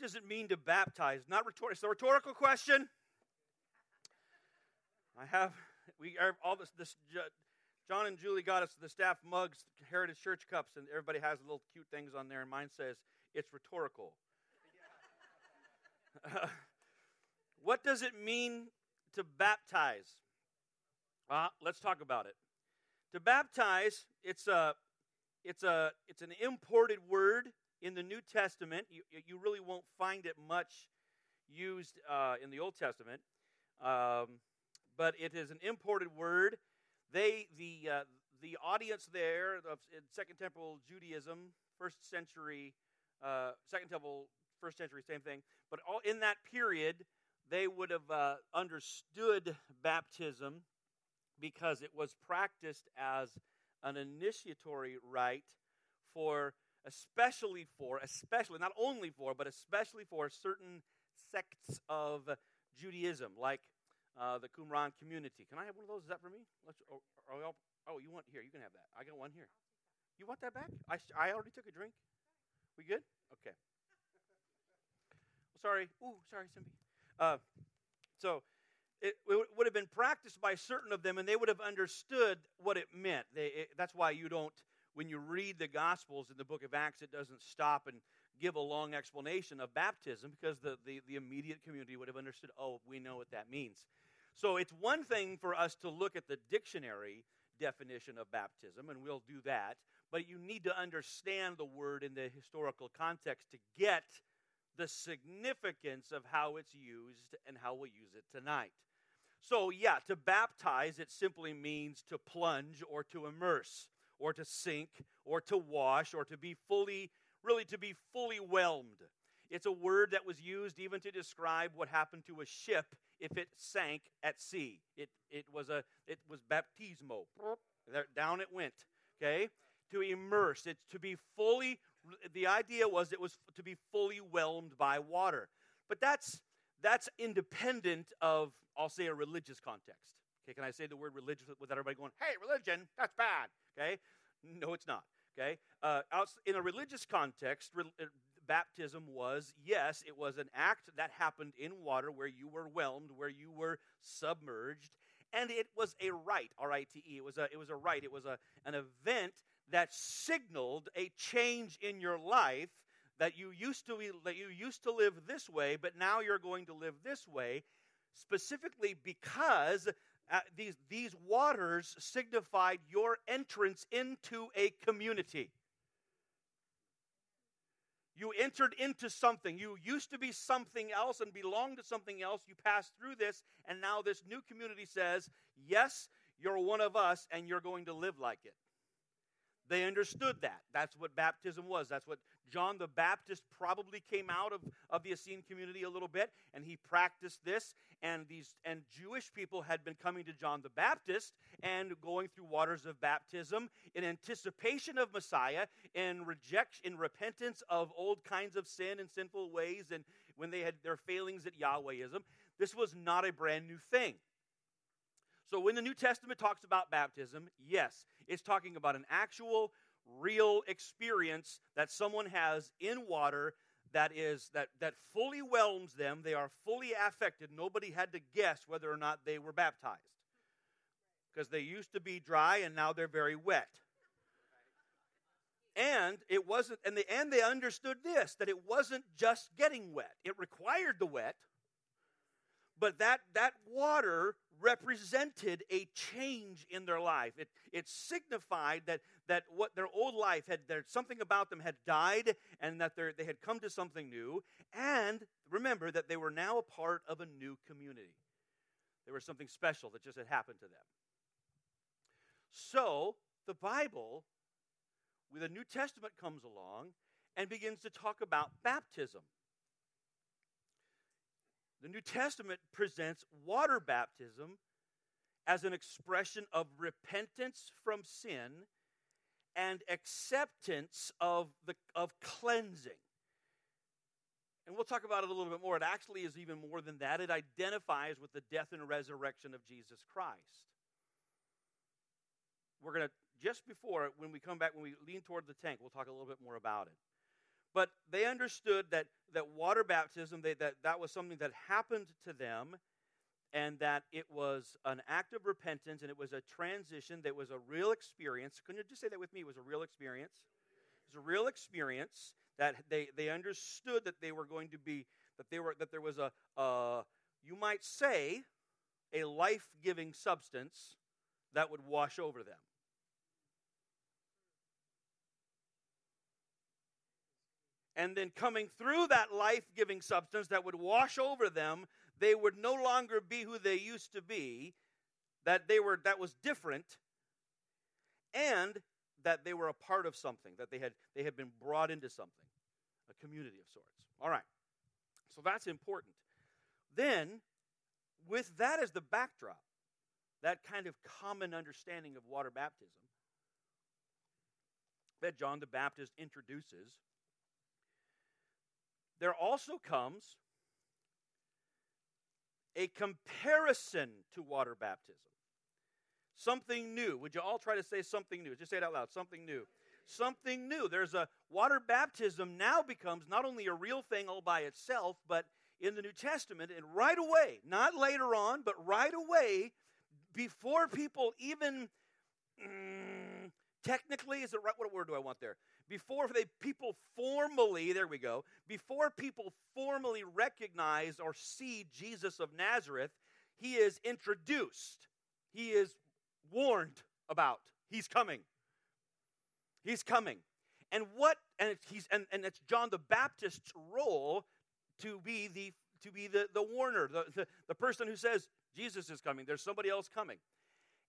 What does it mean to baptize? Not rhetorical. It's a rhetorical question. I have we are all this, this John and Julie got us the staff mugs, Heritage Church cups, and everybody has little cute things on there, and mine says it's rhetorical. what does it mean to baptize? Uh, let's talk about it. To baptize, it's a, it's a, it's an imported word in the New Testament. You, you really won't find it much used uh, in the Old Testament. Um, but it is an imported word. They, the, uh, the audience there of, Second Temple Judaism, first century, uh, Second Temple, first century, same thing. But all, in that period, they would have uh, understood baptism because it was practiced as an initiatory rite for, especially for, especially, not only for, but especially for certain sects of Judaism, like uh, the Qumran community. Can I have one of those? Is that for me? Let's, oh, oh, oh, you want here? You can have that. I got one here. You want that back? I, I already took a drink. We good? Okay. sorry. Ooh, sorry, Simbi. Uh, so it, it, would have been practiced by certain of them, and they would have understood what it meant. They, it, that's why you don't, when you read the Gospels in the book of Acts, it doesn't stop and give a long explanation of baptism because the, the, the immediate community would have understood, oh, we know what that means. So it's one thing for us to look at the dictionary definition of baptism, and we'll do that, but you need to understand the word in the historical context to get the significance of how it's used and how we'll use it tonight. So, yeah, to baptize, it simply means to plunge or to immerse or to sink or to wash or to be fully, really to be fully whelmed. It's a word that was used even to describe what happened to a ship if it sank at sea. It, it was a it was baptismo. Down it went. Okay? To immerse. It's to be fully the idea was it was to be fully whelmed by water. But that's that's independent of I'll say a religious context. Okay, can I say the word religious without everybody going, "Hey, religion, that's bad." Okay? No, it's not. Okay? Uh, in a religious context, uh, baptism was, yes, it was an act that happened in water where you were whelmed, where you were submerged, and it was a rite, R I T E. It was a, it was a rite, it was a, an event that signaled a change in your life that you used to that you used to live this way, but now you're going to live this way, specifically because uh, these these waters signified your entrance into a community. You entered into something. You used to be something else and belonged to something else. You passed through this, and now this new community says, Yes, you're one of us, and you're going to live like it. They understood that. That's what baptism was. That's what John the Baptist probably came out of, of the Essene community a little bit, and he practiced this. And these and Jewish people had been coming to John the Baptist and going through waters of baptism in anticipation of Messiah, in rejection, in repentance of old kinds of sin and sinful ways, and when they had their failings at Yahwehism. This was not a brand new thing. So when the New Testament talks about baptism, yes, it's talking about an actual, real experience that someone has in water that is that that fully whelms them. They are fully affected. Nobody had to guess whether or not they were baptized. Because they used to be dry and now they're very wet. And it wasn't and the and they understood this that it wasn't just getting wet. It required the wet. But that that water represented a change in their life. It, it signified that, that what their old life had, there, something about them had died and that they had come to something new. And remember that they were now a part of a new community. There was something special that just had happened to them. So, the Bible, with the New Testament, comes along and begins to talk about baptism. The New Testament presents water baptism as an expression of repentance from sin and acceptance of, the, of cleansing. And we'll talk about it a little bit more. It actually is even more than that. It identifies with the death and resurrection of Jesus Christ. We're going to, just before, when we come back, when we lean toward the tank, we'll talk a little bit more about it. But they understood that, that water baptism they, that, that was something that happened to them and that it was an act of repentance and it was a transition that was a real experience. Can you just say that with me? It was a real experience. It was a real experience that they, they understood that they were going to be, that, they were, that there was a, a you might say, a life giving substance that would wash over them. And then coming through that life giving substance that would wash over them, they would no longer be who they used to be, that they were that was different, and that they were a part of something, that they had they had been brought into something, a community of sorts. All right. So that's important. Then, with that as the backdrop, that kind of common understanding of water baptism that John the Baptist introduces, there also comes a comparison to water baptism. Something new. Would you all try to say something new? Just say it out loud. Something new. Something new. There's a water baptism now becomes not only a real thing all by itself, but in the New Testament, and right away, not later on, but right away, before people even mm, technically, is it right? What word do I want there? Before they people formally, there we go, before people formally recognize or see Jesus of Nazareth, he is introduced. He is warned about. He's coming. He's coming. And what and he's and, and it's John the Baptist's role to be the to be the, the warner, the, the, the person who says, Jesus is coming, there's somebody else coming.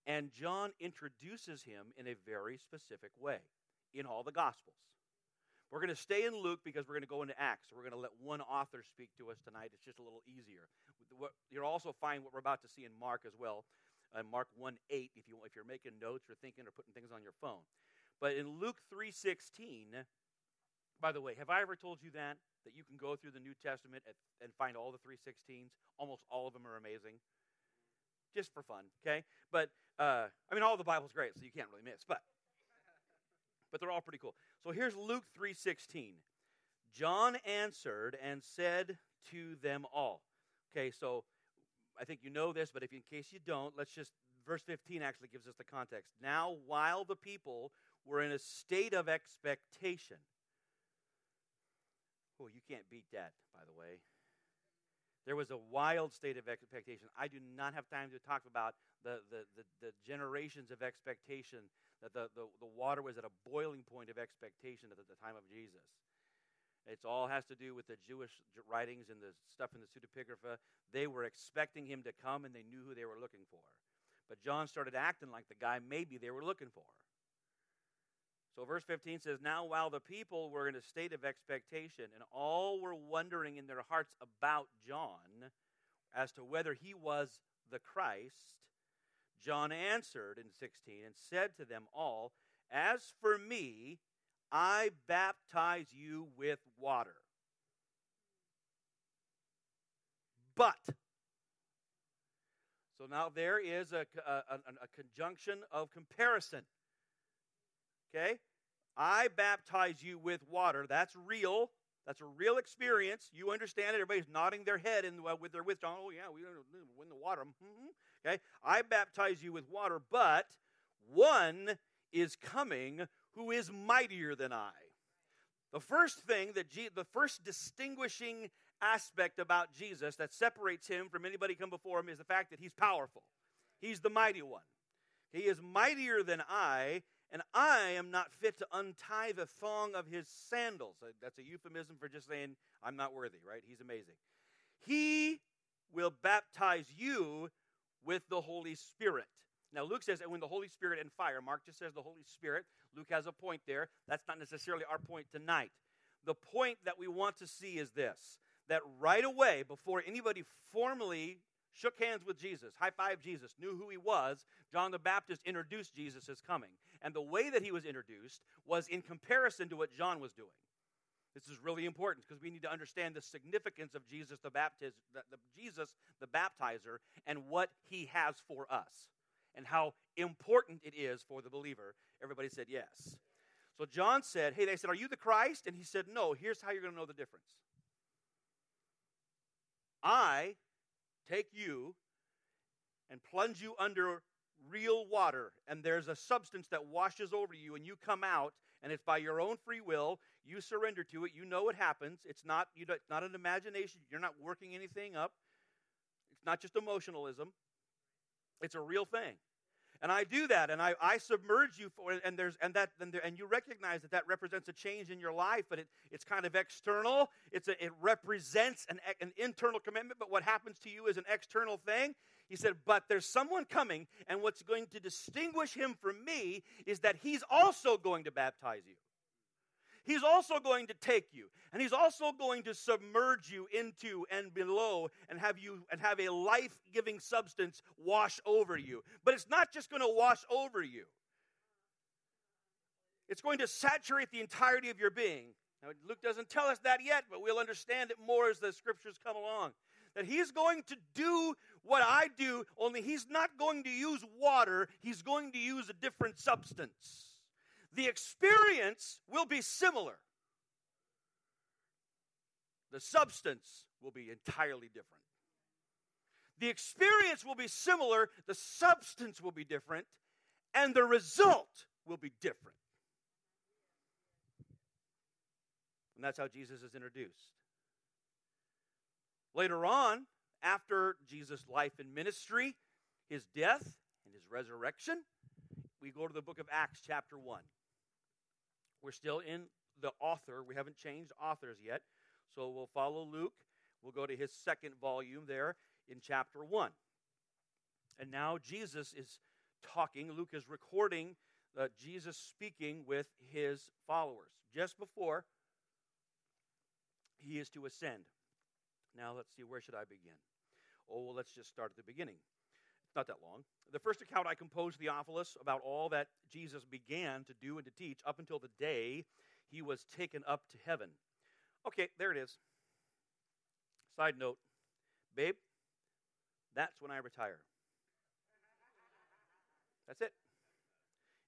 And John introduces him in a very specific way in all the Gospels. We're going to stay in Luke because we're going to go into Acts. We're going to let one author speak to us tonight. It's just a little easier. You'll also find what we're about to see in Mark as well. Uh, Mark 1 8, if, you, if you're making notes or thinking or putting things on your phone. But in Luke 3.16, by the way, have I ever told you that? That you can go through the New Testament and, and find all the 316s? Almost all of them are amazing just for fun, okay? But uh, I mean, all the Bible's great, so you can't really miss. But but they're all pretty cool. So here's Luke three sixteen. John answered and said to them all. Okay, so I think you know this, but if in case you don't, let's just verse 15 actually gives us the context. Now, while the people were in a state of expectation. Oh, you can't beat that, by the way. There was a wild state of expectation. I do not have time to talk about the, the, the, the generations of expectation, that the, the, the water was at a boiling point of expectation at the, the time of Jesus. It all has to do with the Jewish writings and the stuff in the pseudepigrapha. They were expecting him to come and they knew who they were looking for. But John started acting like the guy maybe they were looking for. So, verse 15 says, Now while the people were in a state of expectation, and all were wondering in their hearts about John as to whether he was the Christ, John answered in 16 and said to them all, As for me, I baptize you with water. But, so now there is a, a, a, a conjunction of comparison. Okay? I baptize you with water. That's real. That's a real experience. You understand it. Everybody's nodding their head in, uh, with their with John. Oh, yeah, we win the water. Mm-hmm. Okay? I baptize you with water, but one is coming who is mightier than I. The first thing that Je- the first distinguishing aspect about Jesus that separates him from anybody come before him is the fact that he's powerful. He's the mighty one. He is mightier than I, and I am not fit to untie the thong of his sandals. Uh, that's a euphemism for just saying, I'm not worthy, right? He's amazing. He will baptize you with the Holy Spirit. Now, Luke says that when the Holy Spirit and fire, Mark just says the Holy Spirit. Luke has a point there. That's not necessarily our point tonight. The point that we want to see is this that right away, before anybody formally shook hands with Jesus, high five Jesus, knew who he was, John the Baptist introduced Jesus as coming. And the way that he was introduced was in comparison to what John was doing. This is really important because we need to understand the significance of Jesus the Baptist, the, the, Jesus the baptizer, and what he has for us, and how important it is for the believer. Everybody said yes. So John said, "Hey, they said, are you the Christ?" And he said, "No. Here's how you're going to know the difference. I take you and plunge you under real water, and there's a substance that washes over you, and you come out, and it's by your own free will. You surrender to it. You know what happens. It's not, you it's not an imagination. You're not working anything up. It's not just emotionalism. It's a real thing and I do that, and I, I submerge you for, and there's and that and, there, and you recognize that that represents a change in your life, but it, it's kind of external. It's a, it represents an, an internal commitment, but what happens to you is an external thing. He said, but there's someone coming, and what's going to distinguish him from me is that he's also going to baptize you. He's also going to take you, and he's also going to submerge you into and below and have you and have a life-giving substance wash over you. But it's not just going to wash over you. It's going to saturate the entirety of your being. Now, Luke doesn't tell us that yet, but we'll understand it more as the scriptures come along. That he's going to do what I do, only he's not going to use water, he's going to use a different substance the experience will be similar. The substance will be entirely different. The experience will be similar, the substance will be different, and the result will be different. And that's how Jesus is introduced. Later on, after Jesus' life and ministry, his death and his resurrection, we go to the book of Acts, chapter 1. We're still in the author. We haven't changed authors yet. So we'll follow Luke. We'll go to his second volume there in chapter 1. And now Jesus is talking. Luke is recording uh, Jesus speaking with his followers just before he is to ascend. Now let's see, where should I begin? Oh, well, let's just start at the beginning not that long. The first account I composed, Theophilus, about all that Jesus began to do and to teach up until the day he was taken up to heaven. Okay, there it is. Side note, babe, that's when I retire. That's it.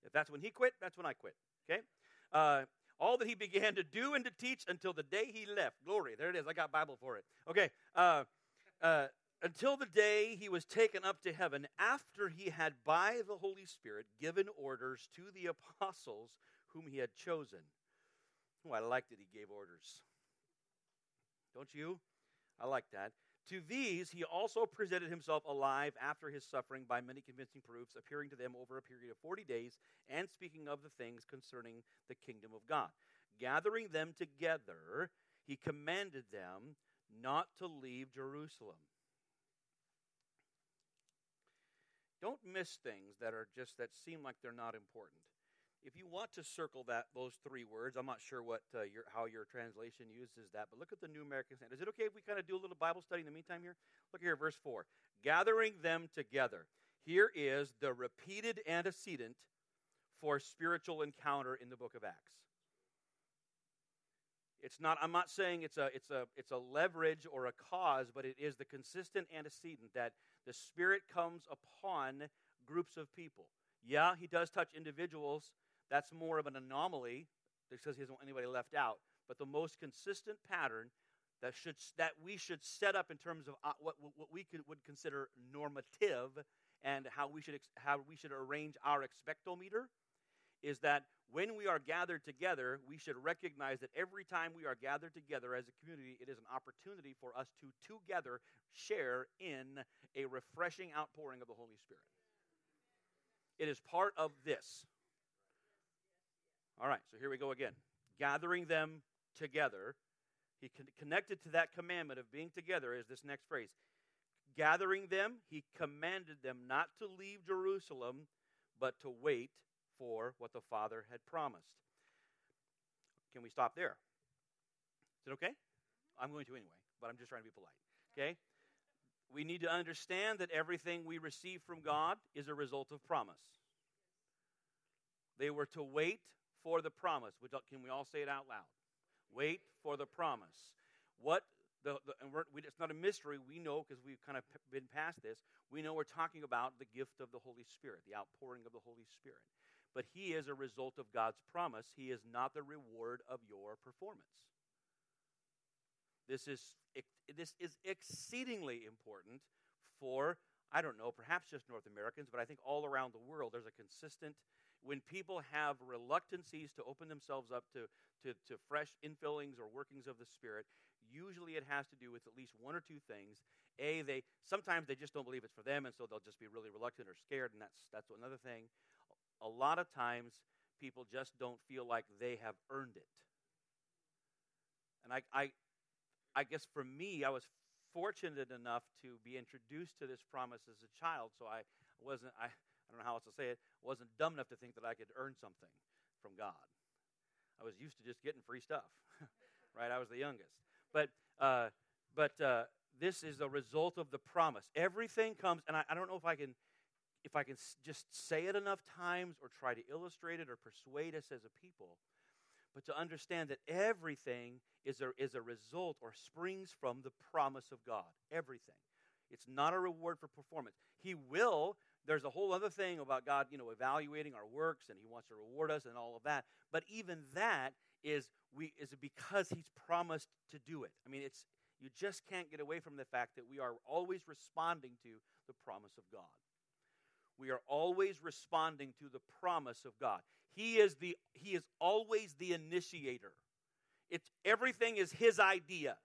If that's when he quit, that's when I quit. Okay? Uh, all that he began to do and to teach until the day he left. Glory. There it is. I got Bible for it. Okay. Uh, uh, until the day he was taken up to heaven after he had by the Holy Spirit given orders to the apostles whom he had chosen. Oh, I like that he gave orders. Don't you? I like that. To these he also presented himself alive after his suffering by many convincing proofs, appearing to them over a period of 40 days and speaking of the things concerning the kingdom of God. Gathering them together, he commanded them not to leave Jerusalem Don't miss things that are just that seem like they're not important. If you want to circle that those three words, I'm not sure what uh, your how your translation uses that, but look at the New American Standard. Is it okay if we kind of do a little Bible study in the meantime here? Look here, verse four. Gathering them together. Here is the repeated antecedent for spiritual encounter in the book of Acts. It's not, I'm not saying it's a, it's, a, it's a leverage or a cause, but it is the consistent antecedent that the Spirit comes upon groups of people. Yeah, he does touch individuals. That's more of an anomaly because he doesn't want anybody left out. But the most consistent pattern that, should, that we should set up in terms of uh, what, what we could, would consider normative and how we, should, how we should arrange our expectometer is that when we are gathered together, we should recognize that every time we are gathered together as a community, it is an opportunity for us to together share in a refreshing outpouring of the Holy Spirit. It is part of this. All right, so here we go again. Gathering them together. He con- connected to that commandment of being together is this next phrase. Gathering them, he commanded them not to leave Jerusalem, but to wait for what the Father had promised. Can we stop there? Is it okay? I'm going to anyway, but I'm just trying to be polite. Okay? We need to understand that everything we receive from God is a result of promise. They were to wait for the promise. Can we all say it out loud? Wait for the promise. What the, the and we, it's not a mystery. We know because we've kind of been past this. We know we're talking about the gift of the Holy Spirit, the outpouring of the Holy Spirit but he is a result of God's promise. He is not the reward of your performance. This is this is exceedingly important for I don't know, perhaps just North Americans, but I think all around the world there's a consistent when people have reluctancies to open themselves up to, to, to fresh infillings or workings of the Spirit, usually it has to do with at least one or two things. A, they sometimes they just don't believe it's for them, and so they'll just be really reluctant or scared, and that's that's another thing. A lot of times people just don't feel like they have earned it. And I, I, I guess for me, I was fortunate enough to be introduced to this promise as a child, so I wasn't, I, I don't know how else to say it, wasn't dumb enough to think that I could earn something from God. I was used to just getting free stuff, right? I was the youngest. But, uh, but uh, this is a result of the promise. Everything comes, and I, I don't know if I can if I can just say it enough times or try to illustrate it or persuade us as a people, but to understand that everything is a, is a result or springs from the promise of God. Everything. It's not a reward for performance. He will. There's a whole other thing about God, you know, evaluating our works and He wants to reward us and all of that. But even that is we is because He's promised to do it. I mean, it's you just can't get away from the fact that we are always responding to the promise of God. We are always responding to the promise of God. He is the he is always the initiator. It's everything is his idea.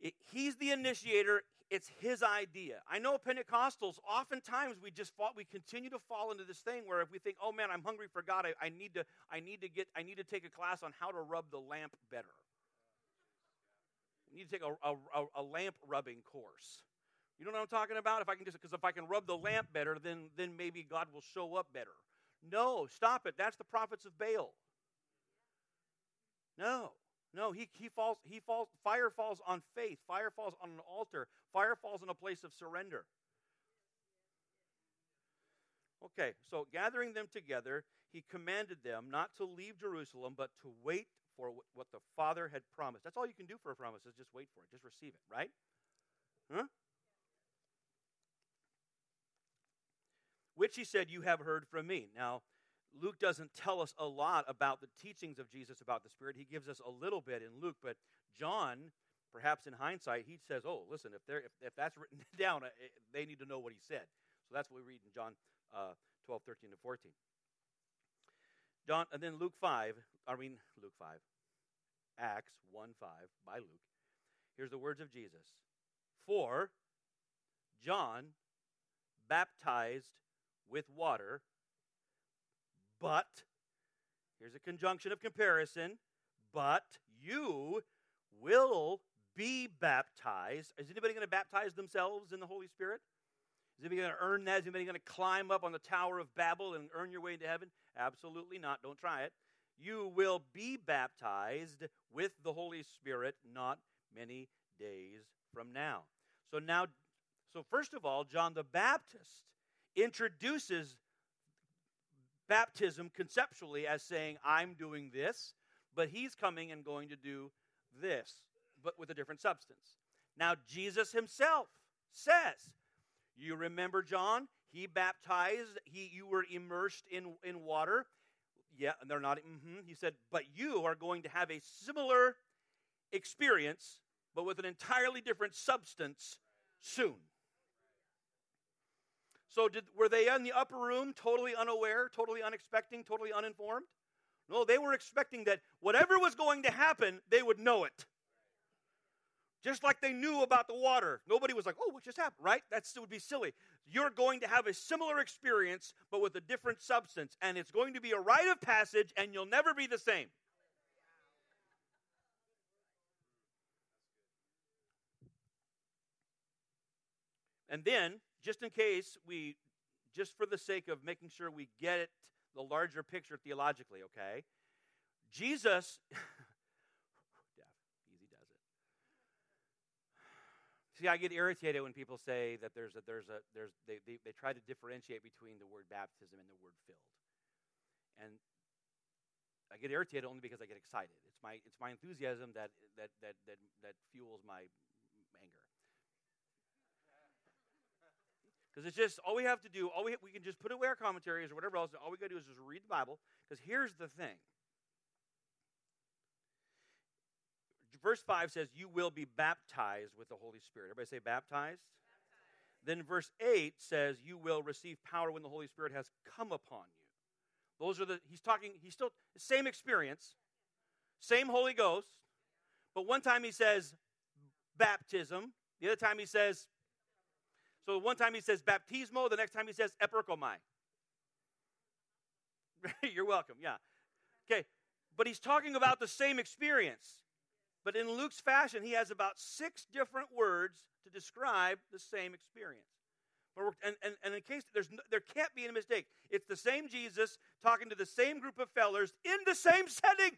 It, he's the initiator. It's his idea. I know Pentecostals, oftentimes we just fall, we continue to fall into this thing where if we think, oh man, I'm hungry for God, I, I need to, I need to get, I need to take a class on how to rub the lamp better. We need to take a, a, a lamp rubbing course. You know what I'm talking about? If I can just, because if I can rub the lamp better, then, then maybe God will show up better. No, stop it. That's the prophets of Baal. No, no, he, he falls, he falls, fire falls on faith. Fire falls on an altar. Fire falls in a place of surrender. Okay, so gathering them together, he commanded them not to leave Jerusalem, but to wait for what the Father had promised. That's all you can do for a promise is just wait for it, just receive it, right? Huh? Which he said, You have heard from me. Now, Luke doesn't tell us a lot about the teachings of Jesus about the Spirit. He gives us a little bit in Luke, but John, perhaps in hindsight, he says, Oh, listen, if, if, if that's written down, eh, they need to know what he said. So that's what we read in John uh, 12, 13 to 14. John, and then Luke 5, I mean, Luke 5, Acts 1 5 by Luke. Here's the words of Jesus. For John baptized with water, but, here's a conjunction of comparison, but you will be baptized. Is anybody going to baptize themselves in the Holy Spirit? Is anybody going to earn that? Is anybody going to climb up on the Tower of Babel and earn your way into heaven? Absolutely not. Don't try it. You will be baptized with the Holy Spirit not many days from now. So now, so first of all, John the Baptist introduces baptism conceptually as saying, I'm doing this, but he's coming and going to do this, but with a different substance. Now, Jesus himself says, You remember John? He baptized, he, you were immersed in, in water. Yeah, and they're not, mm-hmm. he said, but you are going to have a similar experience, but with an entirely different substance soon. So, did, were they in the upper room totally unaware, totally unexpecting, totally uninformed? No, they were expecting that whatever was going to happen, they would know it. Just like they knew about the water. Nobody was like, oh, what just happened, right? That would be silly. You're going to have a similar experience, but with a different substance. And it's going to be a rite of passage, and you'll never be the same. And then just in case we, just for the sake of making sure we get it, the larger picture theologically, okay? Jesus, easy does it. See, I get irritated when people say that there's a, there's a, there's, they, they, they try to differentiate between the word baptism and the word filled. And I get irritated only because I get excited. It's my, it's my enthusiasm that, that, that, that, that fuels my Because it's just all we have to do, all we, we can just put away our commentaries or whatever else, all we got to do is just read the Bible. Because here's the thing verse 5 says, You will be baptized with the Holy Spirit. Everybody say baptized? baptized. Then verse 8 says, You will receive power when the Holy Spirit has come upon you. Those are the, he's talking, he's still, same experience, same Holy Ghost, but one time he says baptism, the other time he says, so one time he says baptismo, the next time he says eperkomai. You're welcome, yeah. Okay, but he's talking about the same experience. But in Luke's fashion, he has about six different words to describe the same experience. And, and, and in case there's no, there can't be any mistake, it's the same Jesus talking to the same group of fellers in the same setting.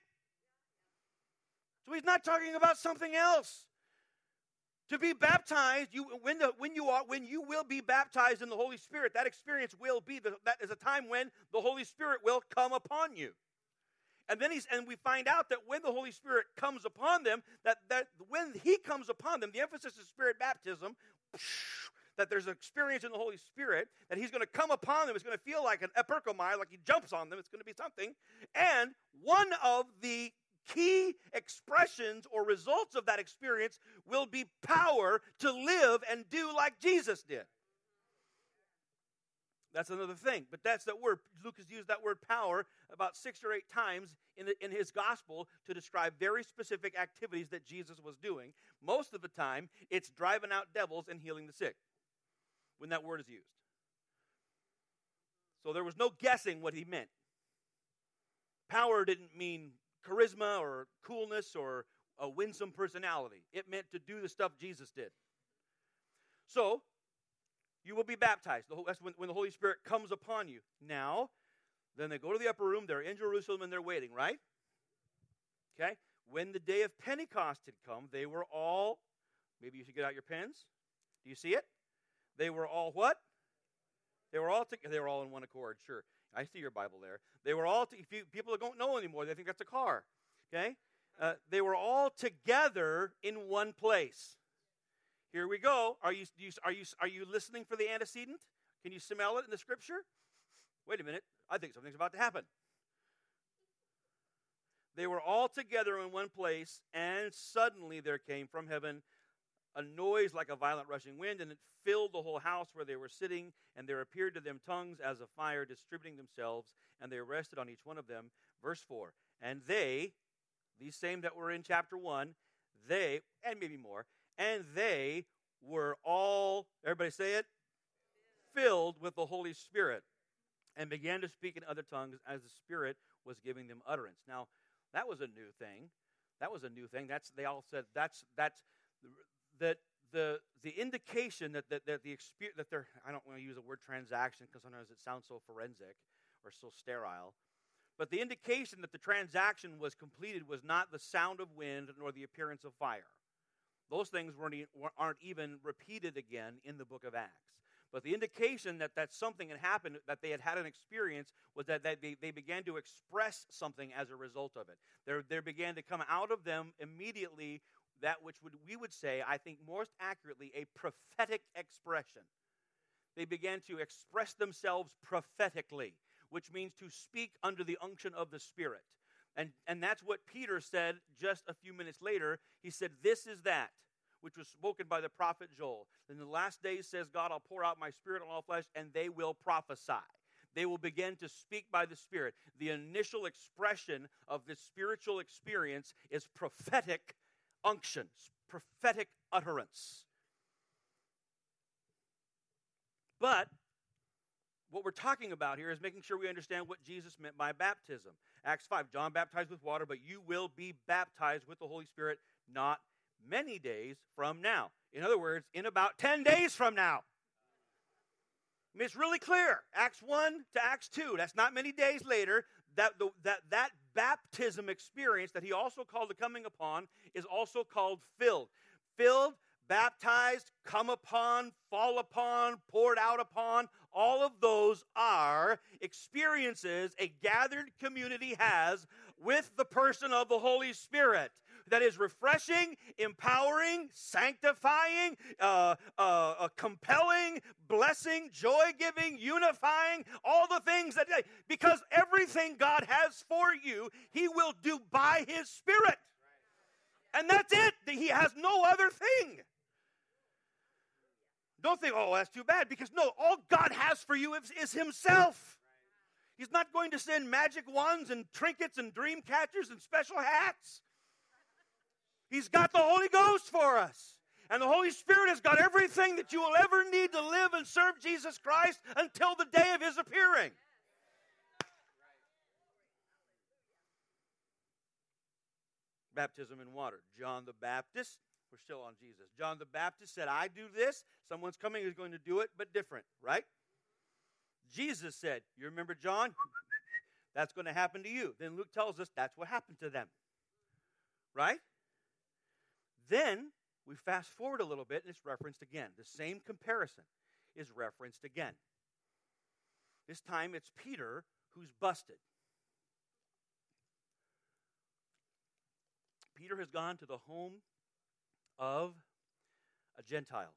So he's not talking about something else. To be baptized, you when the when you are when you will be baptized in the Holy Spirit, that experience will be the, that is a time when the Holy Spirit will come upon you. And then he's and we find out that when the Holy Spirit comes upon them, that, that when he comes upon them, the emphasis is spirit baptism, that there's an experience in the Holy Spirit, that he's going to come upon them. It's going to feel like an eperkomai, like he jumps on them. It's going to be something. And one of the key expressions or results of that experience will be power to live and do like Jesus did. That's another thing. But that's that word. Luke has used that word power about six or eight times in, the, in his gospel to describe very specific activities that Jesus was doing. Most of the time, it's driving out devils and healing the sick when that word is used. So there was no guessing what he meant. Power didn't mean charisma or coolness or a winsome personality, it meant to do the stuff Jesus did. So, you will be baptized. That's when, the Holy Spirit comes upon you. Now, then they go to the upper room. They're in Jerusalem and they're waiting, right? Okay? When the day of Pentecost had come, they were all, maybe you should get out your pens. Do you see it? They were all what? They were all, they were all in one accord, sure. I see your Bible there. They were all, you, people that don't know anymore, they think that's a car. Okay? Uh, they were all together in one place. Here we go. Are you, you, are, you, are you listening for the antecedent? Can you smell it in the scripture? Wait a minute. I think something's about to happen. They were all together in one place, and suddenly there came from heaven a noise like a violent rushing wind, and it filled the whole house where they were sitting. And there appeared to them tongues as of fire distributing themselves, and they rested on each one of them. Verse 4 And they, these same that were in chapter 1, they, and maybe more, and they were all, everybody say it, filled with the Holy Spirit, and began to speak in other tongues as the Spirit was giving them utterance. Now, that was a new thing. That was a new thing. That's they all said that's that's that the the indication that that, that the experience that they're I don't want to use the word transaction because sometimes it sounds so forensic or so sterile. But the indication that the transaction was completed was not the sound of wind nor the appearance of fire. Those things weren't, aren't even repeated again in the book of Acts. But the indication that, that something had happened, that they had had an experience, was that they, they began to express something as a result of it. There, there began to come out of them immediately that which would, we would say, I think most accurately, a prophetic expression. They began to express themselves prophetically, which means to speak under the unction of the Spirit. And, and that's what Peter said just a few minutes later. He said, This is that which was spoken by the prophet Joel. In the last days, says God, I'll pour out my spirit on all flesh, and they will prophesy. They will begin to speak by the Spirit. The initial expression of this spiritual experience is prophetic unction, prophetic utterance. But what we're talking about here is making sure we understand what Jesus meant by baptism. Acts 5 John baptized with water, but you will be baptized with the Holy Spirit not many days from now. In other words, in about 10 days from now. I mean, it's really clear. Acts 1 to Acts 2. That's not many days later. That, the, that, that baptism experience that he also called the coming upon is also called filled. Filled, baptized, come upon, fall upon, poured out upon. All of those are experiences a gathered community has with the person of the Holy Spirit that is refreshing, empowering, sanctifying, uh, uh, uh, compelling, blessing, joy giving, unifying, all the things that, because everything God has for you, He will do by His Spirit. And that's it. He has no other thing. Don't think, oh, that's too bad, because no, all God has for you is, is Himself. He's not going to send magic wands and trinkets and dream catchers and special hats. He's got the Holy Ghost for us. And the Holy Spirit has got everything that you will ever need to live and serve Jesus Christ until the day of His appearing. Baptism in water. John the Baptist, we're still on Jesus. John the Baptist said, I do this. Someone's coming who's going to do it, but different, right? Jesus said, You remember John? That's going to happen to you. Then Luke tells us that's what happened to them. Right? Then we fast forward a little bit and it's referenced again. The same comparison is referenced again. This time it's Peter who's busted. Peter has gone to the home of a Gentile.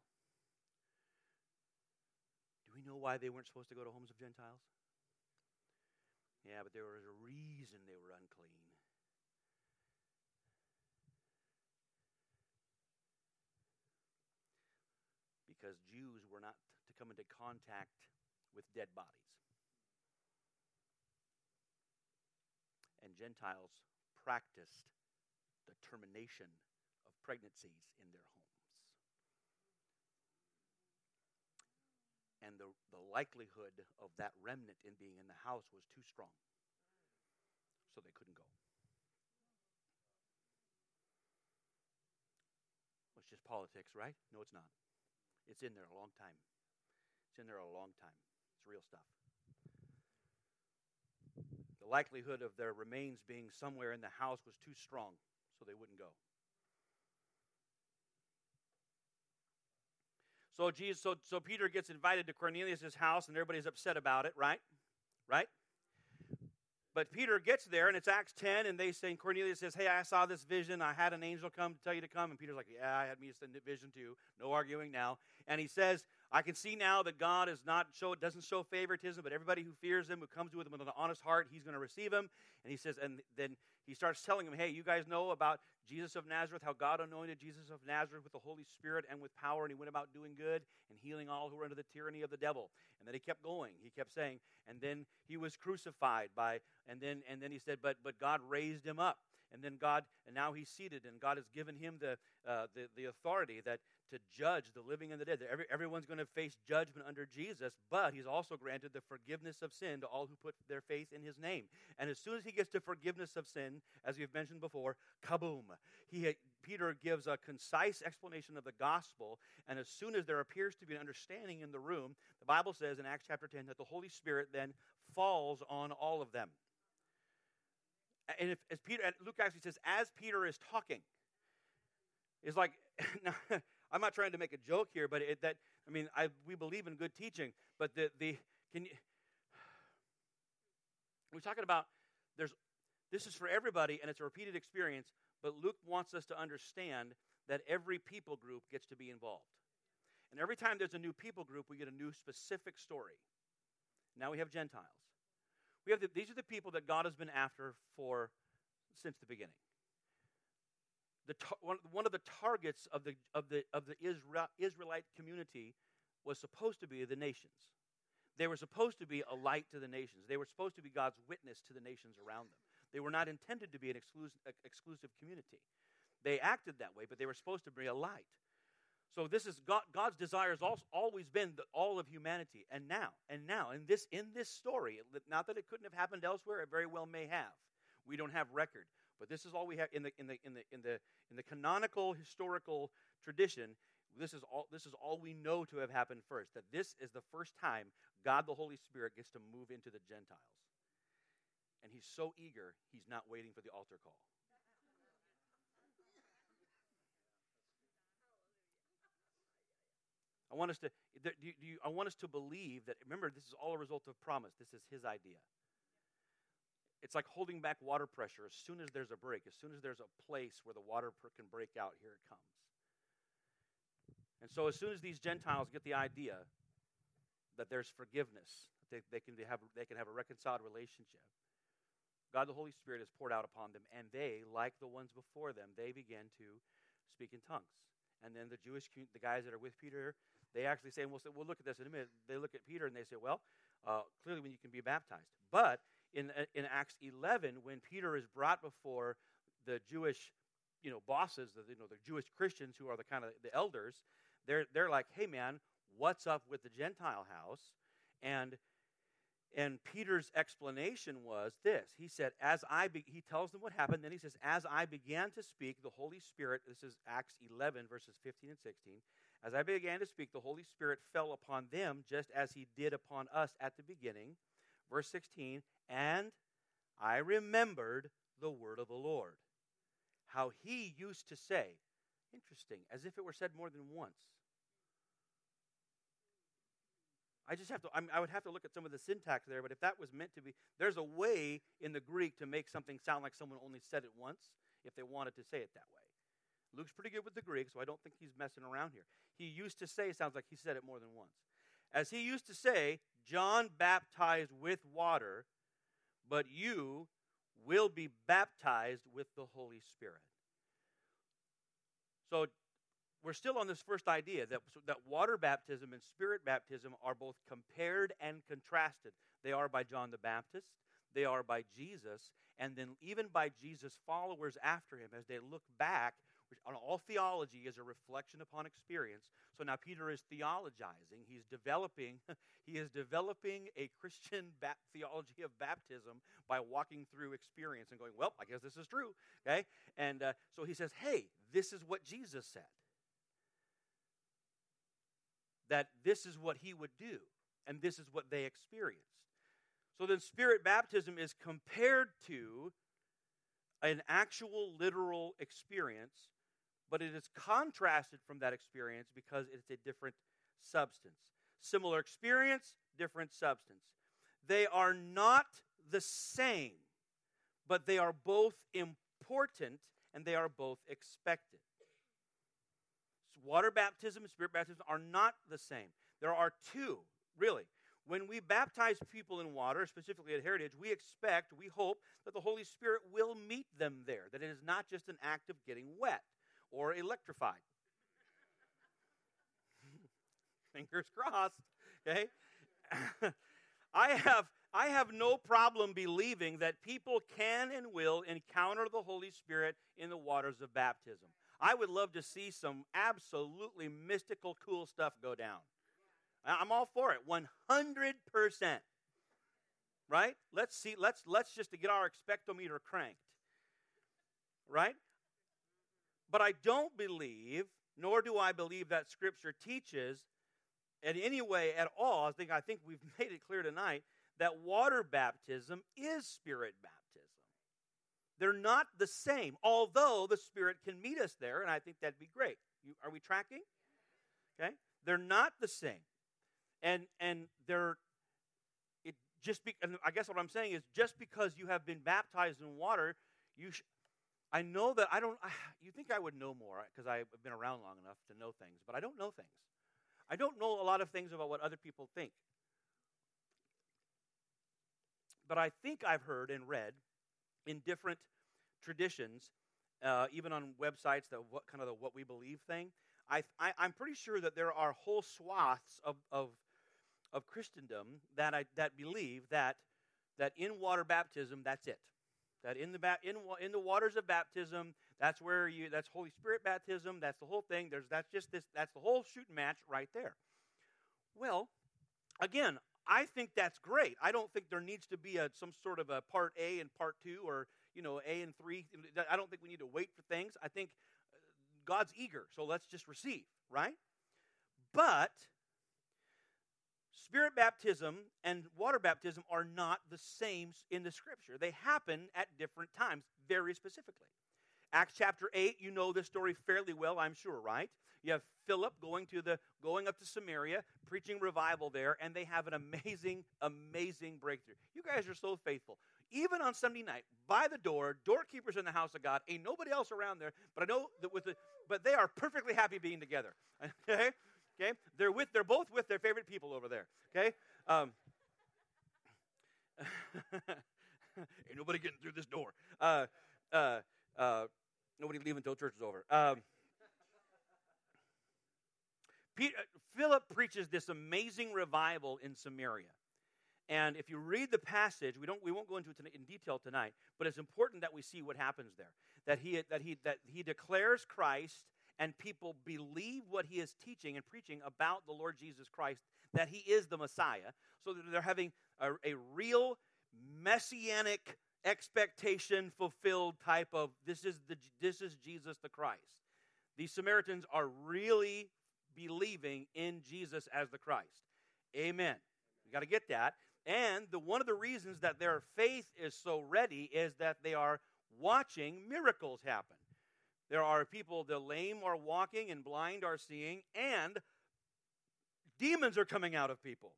Do we know why they weren't supposed to go to homes of Gentiles? Yeah, but there was a reason they were unclean. Because Jews were not to come into contact with dead bodies. And Gentiles practiced the termination of pregnancies in their homes. And the, the likelihood of that remnant in being in the house was too strong. So they couldn't go. It's just politics, right? No, it's not. It's in there a long time. It's in there a long time. It's real stuff. The likelihood of their remains being somewhere in the house was too strong, so they wouldn't go. So Jesus, so, so Peter gets invited to Cornelius' house, and everybody's upset about it, right? Right? But Peter gets there, and it's Acts 10, and they say, and Cornelius says, Hey, I saw this vision. I had an angel come to tell you to come. And Peter's like, Yeah, I had me a vision too. No arguing now. And he says, I can see now that God is not show doesn't show favoritism, but everybody who fears him, who comes with him with an honest heart, he's going to receive him. And he says, and then he starts telling him, Hey, you guys know about Jesus of Nazareth, how God anointed Jesus of Nazareth with the Holy Spirit and with power, and he went about doing good and healing all who were under the tyranny of the devil. And then he kept going. He kept saying, and then he was crucified by, and then and then he said, but but God raised him up. And then God, and now he's seated, and God has given him the, uh, the, the authority that to judge the living and the dead. Every, everyone's going to face judgment under Jesus, but he's also granted the forgiveness of sin to all who put their faith in his name. And as soon as he gets to forgiveness of sin, as we've mentioned before, kaboom. He, Peter gives a concise explanation of the gospel, and as soon as there appears to be an understanding in the room, the Bible says in Acts chapter 10 that the Holy Spirit then falls on all of them. And if, as Peter, Luke actually says, as Peter is talking, it's like, I'm not trying to make a joke here, but it, that I mean, I, we believe in good teaching, but the the can you? We're talking about there's this is for everybody, and it's a repeated experience. But Luke wants us to understand that every people group gets to be involved, and every time there's a new people group, we get a new specific story. Now we have Gentiles. We have the, these are the people that God has been after for since the beginning the one, of the targets of the, of the, of the Israel, Israelite community was supposed to be the nations. They were supposed to be a light to the nations. They were supposed to be God's witness to the nations around them. They were not intended to be an exclusive, exclusive community. They acted that way, but they were supposed to be a light. So this is God, God's desire has always been the, all of humanity, and now, and now, in this in this story, not that it couldn't have happened elsewhere, it very well may have. We don't have record, but this is all we have in the in the in the in the in the canonical historical tradition. This is all this is all we know to have happened first. That this is the first time God the Holy Spirit gets to move into the Gentiles. And he's so eager, he's not waiting for the altar call. I want us to do you, I want us to believe that remember this is all a result of promise. This is his idea. It's like holding back water pressure. As soon as there's a break, as soon as there's a place where the water can break out, here it comes. And so, as soon as these Gentiles get the idea that there's forgiveness, they, they, can, have, they can have a reconciled relationship, God the Holy Spirit is poured out upon them, and they, like the ones before them, they begin to speak in tongues. And then the Jewish, the guys that are with Peter, they actually say, and we'll, say, we'll look at this in a minute. They look at Peter and they say, well, uh, clearly when you can be baptized. But in, uh, in Acts 11, when Peter is brought before the Jewish, you know, bosses, the, you know, the Jewish Christians who are the kind of the elders, they're, they're like, hey, man, what's up with the Gentile house? And and Peter's explanation was this. He said, as I be, he tells them what happened, then he says, as I began to speak, the Holy Spirit, this is Acts 11, verses 15 and 16, as I began to speak, the Holy Spirit fell upon them just as he did upon us at the beginning. Verse 16, and I remembered the word of the Lord. How he used to say, interesting, as if it were said more than once. I just have to, I, mean, I would have to look at some of the syntax there, but if that was meant to be, there's a way in the Greek to make something sound like someone only said it once if they wanted to say it that way. Luke's pretty good with the Greek, so I don't think he's messing around here. He used to say, sounds like he said it more than once. As he used to say, John baptized with water, but you will be baptized with the Holy Spirit. So we're still on this first idea that, that water baptism and spirit baptism are both compared and contrasted. They are by John the Baptist, they are by Jesus, and then even by Jesus' followers after him as they look back. All theology is a reflection upon experience. So now Peter is theologizing. He's developing. he is developing a Christian theology of baptism by walking through experience and going, "Well, I guess this is true." Okay, and uh, so he says, "Hey, this is what Jesus said." that this is what he would do, and this is what they experienced. So then, spirit baptism is compared to an actual literal experience, but it is contrasted from that experience because it's a different substance. Similar experience, different substance. They are not the same, but they are both important and they are both expected. Water baptism and spirit baptism are not the same. There are two, really. When we baptize people in water, specifically at Heritage, we expect, we hope that the Holy Spirit will meet them there, that it is not just an act of getting wet or electrified. Fingers crossed, okay? I have I have no problem believing that people can and will encounter the Holy Spirit in the waters of baptism. I would love to see some absolutely mystical, cool stuff go down. I'm all for it, 100%. Right? Let's see, let's, let's just get our expectometer cranked. Right? But I don't believe, nor do I believe that Scripture teaches in any way at all. I think, I think we've made it clear tonight that water baptism is spirit baptism. They're not the same, although the Spirit can meet us there, and I think that'd be great. You, are we tracking? Okay? They're not the same. And and they're it just be, I guess what I'm saying is just because you have been baptized in water, you I know that I don't you think I would know more because I've been around long enough to know things, but I don't know things. I don't know a lot of things about what other people think. But I think I've heard and read in different traditions, uh, even on websites that what kind of the what we believe thing. I, I am pretty sure that there are whole swaths of of, of Christendom that I that believe that that in water baptism that's it. That in the in in the waters of baptism that's where you that's Holy Spirit baptism. That's the whole thing. There's that's just this that's the whole shooting match right there. Well, again, I think that's great. I don't think there needs to be a, some sort of a part A and part two, or you know, A and three. I don't think we need to wait for things. I think uh, God's eager, so let's just receive, right? But spirit baptism and water baptism are not the same in the scripture. They happen at different times, very specifically. Acts chapter 8, you know this story fairly well, I'm sure, right? You have Philip going to the going up to Samaria, preaching revival there, and they have an amazing, amazing breakthrough. You guys are so faithful. Even on Sunday night, by the door, doorkeepers in the house of God, ain't nobody else around there, but I know that with the but they are perfectly happy being together. Okay? Okay? They're with they're both with their favorite people over there. Okay? Um, Ain't nobody getting through this door. Uh, uh, uh, nobody leaving until church is over. Um, Peter, Philip preaches this amazing revival in Samaria. And if you read the passage, we don't we won't go into it in detail tonight, but it's important that we see what happens there. That he that he that he declares Christ and people believe what he is teaching and preaching about the Lord Jesus Christ, that he is the Messiah. So that they're having a, a real messianic expectation fulfilled type of this is the this is Jesus the Christ. These Samaritans are really believing in Jesus as the Christ. Amen. You got to get that. And the one of the reasons that their faith is so ready is that they are watching miracles happen. There are people, the lame are walking and blind are seeing, and demons are coming out of people.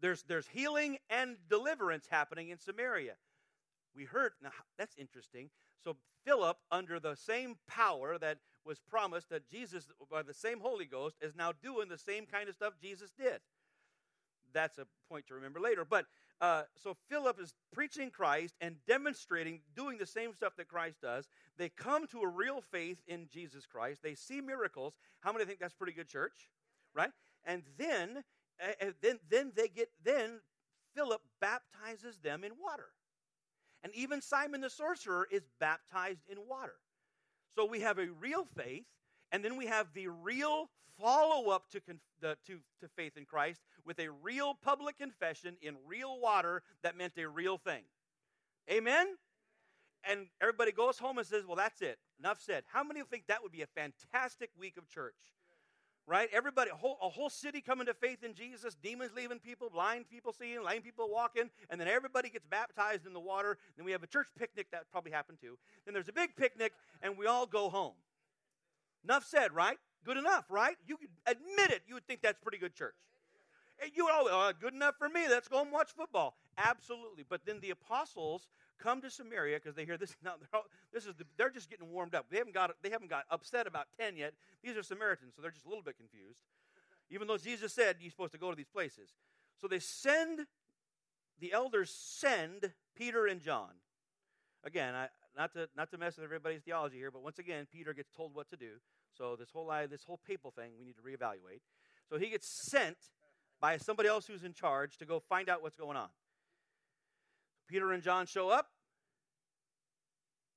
There's, there's healing and deliverance happening in Samaria. We heard, now that's interesting. So, Philip, under the same power that was promised that Jesus, by the same Holy Ghost, is now doing the same kind of stuff Jesus did. That's a point to remember later. But uh, so Philip is preaching Christ and demonstrating, doing the same stuff that Christ does. They come to a real faith in Jesus Christ. They see miracles. How many think that's pretty good church? Right? And then, uh, then, then they get, then Philip baptizes them in water. And even Simon the sorcerer is baptized in water. So we have a real faith, and then we have the real follow up to, to, to faith in Christ with a real public confession in real water that meant a real thing. Amen? And everybody goes home and says, Well, that's it. Enough said. How many of you think that would be a fantastic week of church? Right? Everybody, a whole, a whole city coming to faith in Jesus, demons leaving people, blind people seeing, lame people walking, and then everybody gets baptized in the water. Then we have a church picnic that probably happened too. Then there's a big picnic, and we all go home. Enough said, right? Good enough, right? You could admit it. You would think that's pretty good church. And You would always, oh, good enough for me. Let's go and watch football. Absolutely. But then the apostles come to Samaria because they hear this. Now they're, all, this is the, they're just getting warmed up. They haven't got they haven't got upset about ten yet. These are Samaritans, so they're just a little bit confused. Even though Jesus said you're supposed to go to these places, so they send the elders send Peter and John. Again, I, not to not to mess with everybody's theology here, but once again, Peter gets told what to do. So this whole this whole papal thing we need to reevaluate. So he gets sent by somebody else who's in charge to go find out what's going on. Peter and John show up,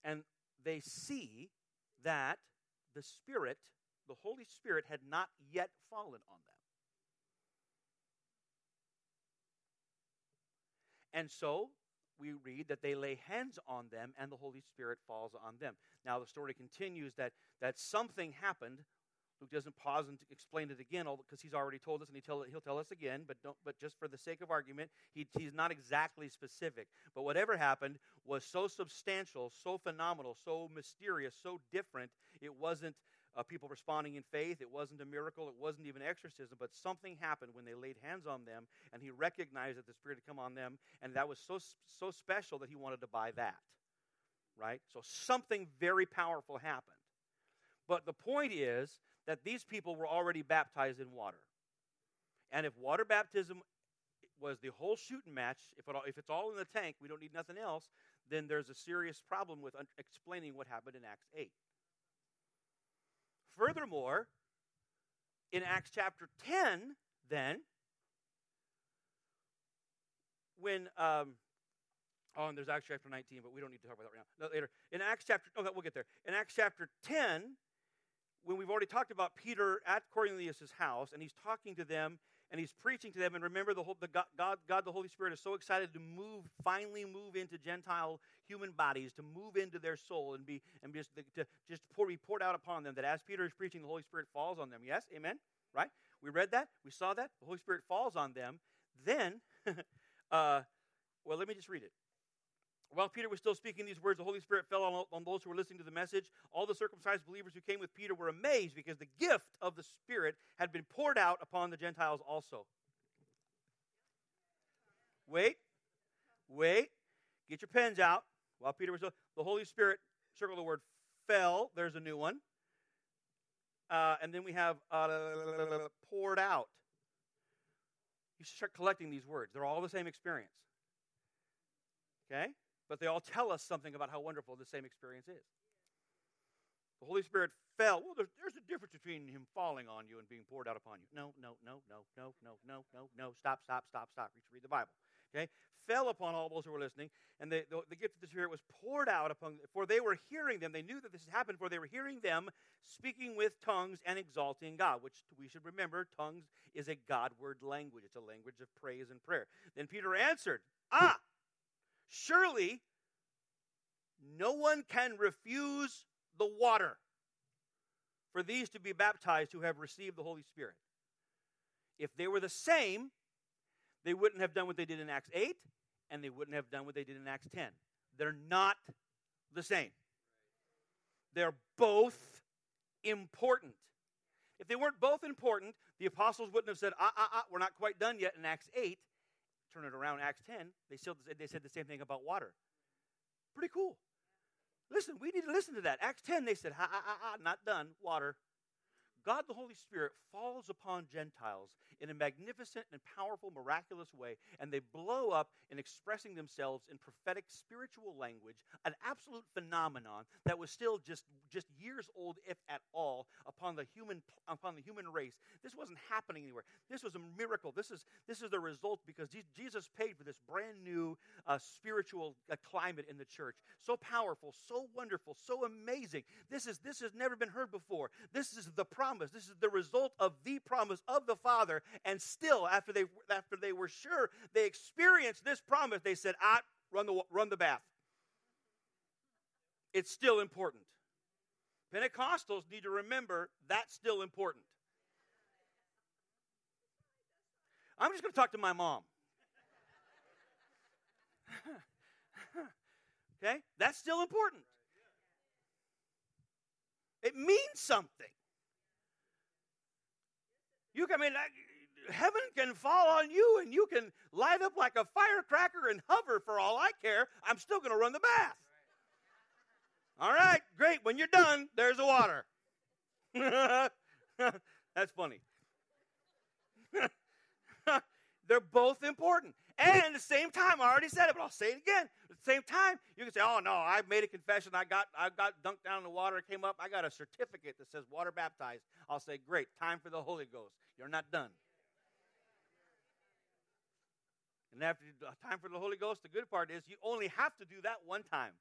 and they see that the Spirit, the Holy Spirit, had not yet fallen on them. And so we read that they lay hands on them and the Holy Spirit falls on them. Now the story continues that, that something happened. Luke doesn't pause and explain it again because he's already told us and he tell, he'll tell us again, but, don't, but just for the sake of argument, he, he's not exactly specific. But whatever happened was so substantial, so phenomenal, so mysterious, so different, it wasn't uh, people responding in faith. It wasn't a miracle. It wasn't even exorcism, but something happened when they laid hands on them, and he recognized that the Spirit had come on them, and that was so so special that he wanted to buy that. Right. So something very powerful happened. But the point is that these people were already baptized in water, and if water baptism was the whole shooting match, if, it all, if it's all in the tank, we don't need nothing else, then there's a serious problem with un- explaining what happened in Acts 8. Furthermore, in Acts chapter 10, then, when, um, oh, and there's Acts chapter 19, but we don't need to talk about that right now. No, later. In Acts chapter, oh, we'll get there. In Acts chapter 10, when we've already talked about Peter at Cornelius' house, and he's talking to them and he's preaching to them. And remember, the, whole, the God, God, the Holy Spirit, is so excited to move, finally move into Gentile human bodies, to move into their soul and be and just to just pour, be poured out upon them. That as Peter is preaching, the Holy Spirit falls on them. Yes, Amen. Right? We read that. We saw that. The Holy Spirit falls on them. Then, uh, well, let me just read it. While Peter was still speaking these words, the Holy Spirit fell on, on those who were listening to the message. All the circumcised believers who came with Peter were amazed because the gift of the Spirit had been poured out upon the Gentiles also. Wait, wait, get your pens out. While Peter was, still, the Holy Spirit, circle the word fell. There's a new one. Uh, and then we have uh, poured out. You should start collecting these words. They're all the same experience. Okay? But they all tell us something about how wonderful the same experience is. The Holy Spirit fell. Well, there's, there's a difference between Him falling on you and being poured out upon you. No, no, no, no, no, no, no, no, no. Stop, stop, stop, stop. Read the Bible. Okay? Fell upon all those who were listening, and the, the, the gift of the Spirit was poured out upon, for they were hearing them. They knew that this had happened, for they were hearing them speaking with tongues and exalting God, which we should remember tongues is a God word language. It's a language of praise and prayer. Then Peter answered, Ah, surely no one can refuse the water for these to be baptized who have received the Holy Spirit. If they were the same, they wouldn't have done what they did in Acts 8, and they wouldn't have done what they did in Acts 10. They're not the same. They're both important. If they weren't both important, the apostles wouldn't have said, ah, ah, ah, we're not quite done yet in Acts 8. Turn it around, Acts 10. They, still, they said the same thing about water. Pretty cool. Listen, we need to listen to that. Acts 10, they said, ha, ha, ha, ha, not done, water. God the Holy Spirit falls upon Gentiles in a magnificent and powerful, miraculous way, and they blow up in expressing themselves in prophetic spiritual language, an absolute phenomenon that was still just, just years old, if at all, upon the human upon the human race. This wasn't happening anywhere. This was a miracle. This is this is the result because Jesus paid for this brand new uh, spiritual uh, climate in the church. So powerful, so wonderful, so amazing. This is this has never been heard before. This is the promise. This is the result of the promise of the Father and still, after they, after they were sure they experienced this promise, they said, ah, run the, run the bath. It's still important. Pentecostals need to remember that's still important. I'm just going to talk to my mom. okay? That's still important. It means something. You can, I mean, heaven can fall on you and you can light up like a firecracker and hover for all I care. I'm still going to run the bath. All right, great. When you're done, there's the water. That's funny. They're both important. And at the same time, I already said it, but I'll say it again. At the same time, you can say, "Oh no, I made a confession. I got, I got dunked down in the water. It came up. I got a certificate that says water baptized." I'll say, "Great, time for the Holy Ghost. You're not done." And after uh, time for the Holy Ghost, the good part is you only have to do that one time.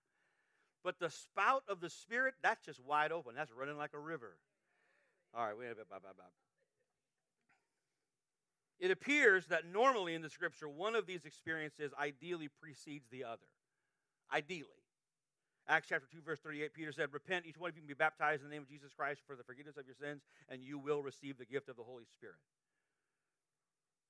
But the spout of the Spirit, that's just wide open. That's running like a river. All right, wait a bit. Bye, bye, bye. It appears that normally in the scripture, one of these experiences ideally precedes the other. Ideally. Acts chapter 2, verse 38, Peter said, Repent, each one of you can be baptized in the name of Jesus Christ for the forgiveness of your sins, and you will receive the gift of the Holy Spirit.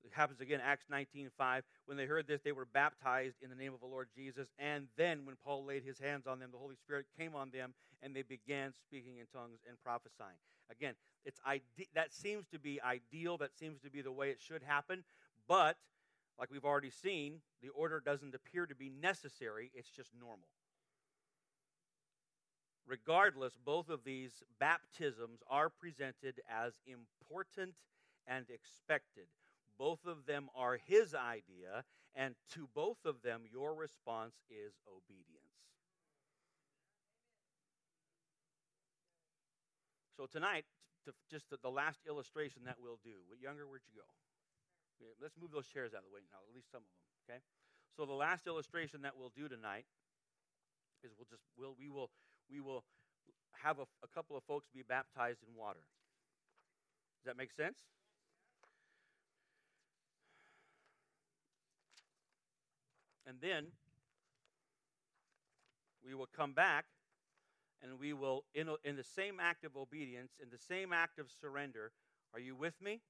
It happens again, Acts 19 5. When they heard this, they were baptized in the name of the Lord Jesus. And then, when Paul laid his hands on them, the Holy Spirit came on them, and they began speaking in tongues and prophesying. Again, it's ide- that seems to be ideal. That seems to be the way it should happen. But, like we've already seen, the order doesn't appear to be necessary, it's just normal. Regardless, both of these baptisms are presented as important and expected. Both of them are his idea, and to both of them, your response is obedience. So, tonight, to just the, the, last illustration that we'll do. Younger, where'd you go? Let's move those chairs out of the way now, at least some of them, okay? So, the last illustration that we'll do tonight is we'll just, we'll, we will, we will have a, a couple of folks be baptized in water. Does that make sense? And then we will come back and we will, in, in the same act of obedience, in the same act of surrender, are you with me?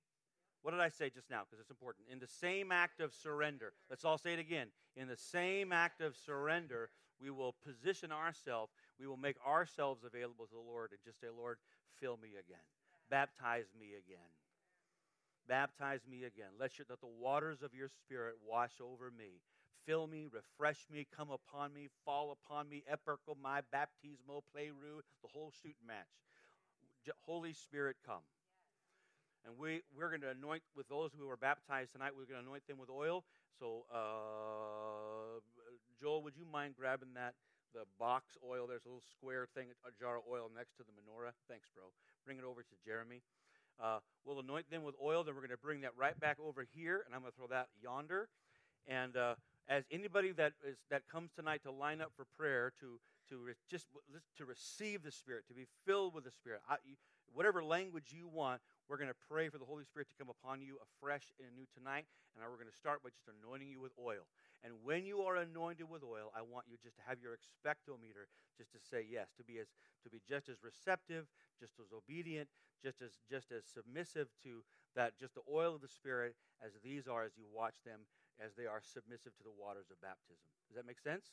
What did I say just now? Because it's important. In the same act of surrender, let's all say it again. In the same act of surrender, we will position ourselves, we will make ourselves available to the Lord and just say, Lord, fill me again. Baptize me again. Baptize me again. Let, your, let the waters of your spirit wash over me fill me, refresh me, come upon me, fall upon me, eperchomai baptismo, pleroo, the whole shooting match. Holy Spirit, come. And we, we're going to anoint with those who are baptized tonight, we're going to anoint them with oil. So, uh, Joel, would you mind grabbing that, the box oil? There's a little square thing, a jar of oil next to the menorah. Thanks, bro. Bring it over to Jeremy. Uh, we'll anoint them with oil. Then we're going to bring that right back over here, and I'm going to throw that yonder. And uh, as anybody that is that comes tonight to line up for prayer, to to re- just to receive the Spirit, to be filled with the Spirit, I, whatever language you want, we're going to pray for the Holy Spirit to come upon you afresh and anew tonight. And we're going to start by just anointing you with oil. And when you are anointed with oil, I want you just to have your expectometer just to say yes, to be as to be just as receptive, just as obedient, just as just as submissive to that just the oil of the Spirit as these are as you watch them as they are submissive to the waters of baptism. Does that make sense?